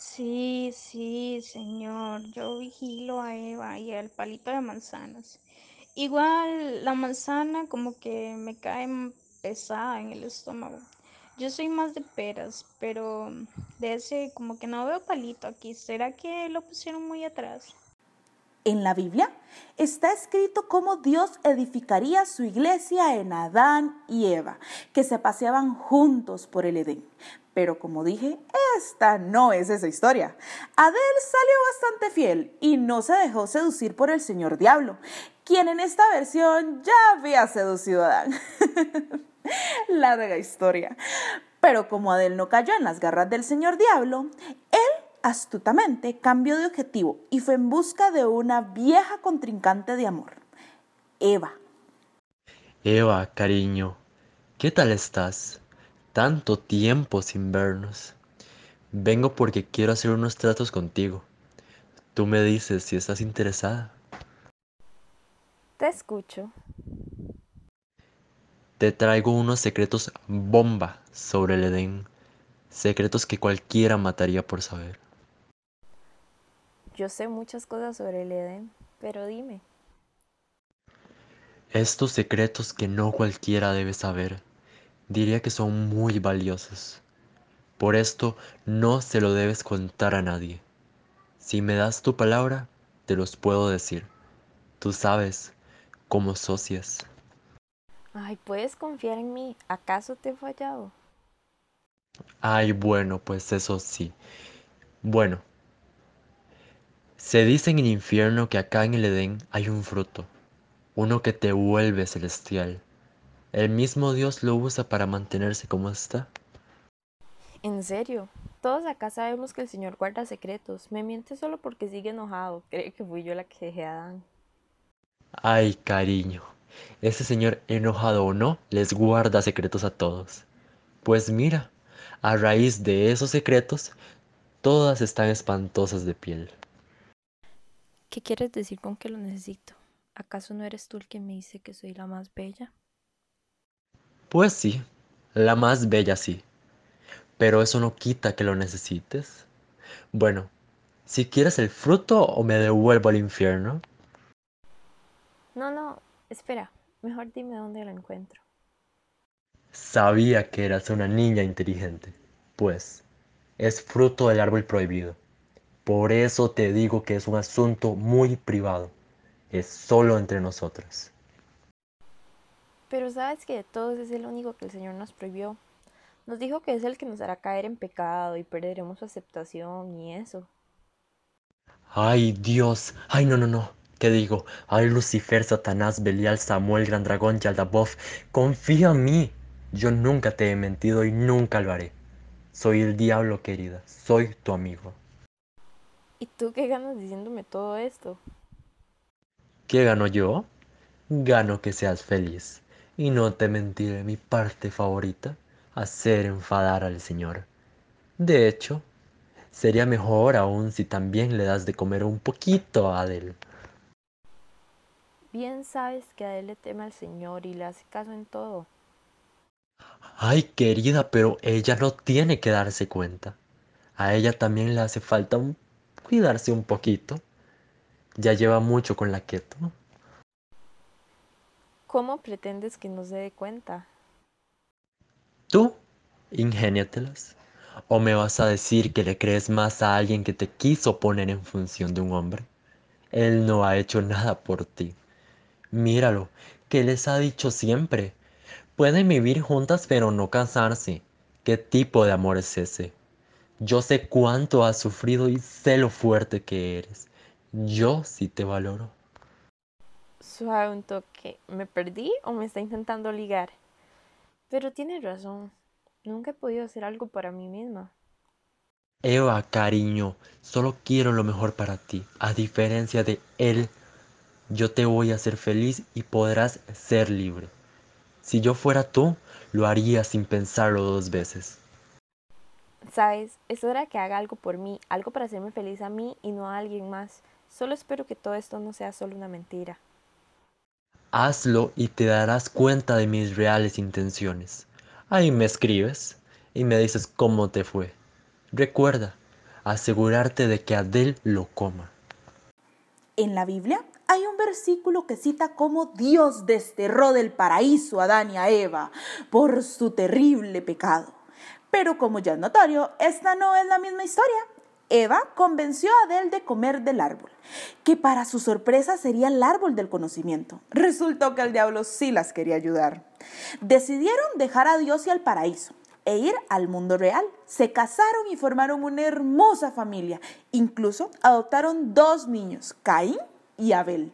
Sí, sí, señor. Yo vigilo a Eva y al palito de manzanas. Igual la manzana como que me cae pesada en el estómago. Yo soy más de peras, pero de ese como que no veo palito aquí. ¿Será que lo pusieron muy atrás? En la Biblia está escrito cómo Dios edificaría su iglesia en Adán y Eva, que se paseaban juntos por el Edén. Pero como dije, esta no es esa historia. Adel salió bastante fiel y no se dejó seducir por el señor diablo, quien en esta versión ya había seducido a Adán. Larga historia. Pero como Adel no cayó en las garras del señor diablo, él astutamente cambió de objetivo y fue en busca de una vieja contrincante de amor, Eva. Eva, cariño, ¿qué tal estás? Tanto tiempo sin vernos. Vengo porque quiero hacer unos tratos contigo. Tú me dices si estás interesada. Te escucho. Te traigo unos secretos bomba sobre el Edén. Secretos que cualquiera mataría por saber. Yo sé muchas cosas sobre el Edén, pero dime, Estos secretos que no cualquiera debe saber, diría que son muy valiosos. Por esto no se lo debes contar a nadie. Si me das tu palabra, te los puedo decir. Tú sabes, como socias. ay, puedes confiar en mí. ¿Acaso te he fallado? Ay, bueno, pues eso sí. Bueno, se dice en el infierno que acá en el Edén hay un fruto, uno que te vuelve celestial. El mismo Dios lo usa para mantenerse como está. ¿En serio? Todos acá sabemos que el Señor guarda secretos. Me miente solo porque sigue enojado. Cree que fui yo la que dejé a Adán. Ay, cariño, ese señor enojado o no, les guarda secretos a todos. Pues mira, a raíz de esos secretos, todas están espantosas de piel. ¿Qué quieres decir con que lo necesito? ¿Acaso no eres tú el que me dice que soy la más bella? Pues sí, la más bella sí, pero eso no quita que lo necesites. Bueno, si quieres el fruto o me devuelvo al infierno. No, no, espera. Mejor dime dónde lo encuentro. Sabía que eras una niña inteligente, pues es fruto del árbol prohibido. Por eso te digo que es un asunto muy privado. Es solo entre nosotros. Pero sabes que de todos es el único que el Señor nos prohibió. Nos dijo que es el que nos hará caer en pecado y perderemos su aceptación y eso. Ay, Dios. Ay, no, no, no. ¿Qué digo? Ay, Lucifer, Satanás, Belial, Samuel, Gran Dragón, Yaldabaoth. Confía en mí. Yo nunca te he mentido y nunca lo haré. Soy el diablo, querida. Soy tu amigo. ¿Y tú qué ganas diciéndome todo esto? ¿Qué gano yo? Gano que seas feliz. Y no te mentiré mi parte favorita, hacer enfadar al Señor. De hecho, sería mejor aún si también le das de comer un poquito a Adel. Bien sabes que a él le teme al Señor y le hace caso en todo. Ay, querida, pero ella no tiene que darse cuenta. A ella también le hace falta un- cuidarse un poquito. Ya lleva mucho con la keto. ¿Cómo pretendes que no se dé cuenta? Tú, ingéniatelas. ¿O me vas a decir que le crees más a alguien que te quiso poner en función de un hombre? Él no ha hecho nada por ti. Míralo, que les ha dicho siempre. Pueden vivir juntas pero no casarse. ¿Qué tipo de amor es ese? Yo sé cuánto has sufrido y sé lo fuerte que eres. Yo sí te valoro. Suave un toque. ¿Me perdí o me está intentando ligar? Pero tienes razón. Nunca he podido hacer algo para mí misma. Eva, cariño, solo quiero lo mejor para ti. A diferencia de él, yo te voy a hacer feliz y podrás ser libre. Si yo fuera tú, lo haría sin pensarlo dos veces. Sabes, es hora que haga algo por mí, algo para hacerme feliz a mí y no a alguien más. Solo espero que todo esto no sea solo una mentira. Hazlo y te darás cuenta de mis reales intenciones. Ahí me escribes y me dices cómo te fue. Recuerda, asegurarte de que Adel lo coma. En la Biblia hay un versículo que cita cómo Dios desterró del paraíso a Adán y a Eva por su terrible pecado. Pero como ya es notorio, esta no es la misma historia. Eva convenció a Adel de comer del árbol, que para su sorpresa sería el árbol del conocimiento. Resultó que el diablo sí las quería ayudar. Decidieron dejar a Dios y al paraíso e ir al mundo real. Se casaron y formaron una hermosa familia. Incluso adoptaron dos niños, Caín y Abel.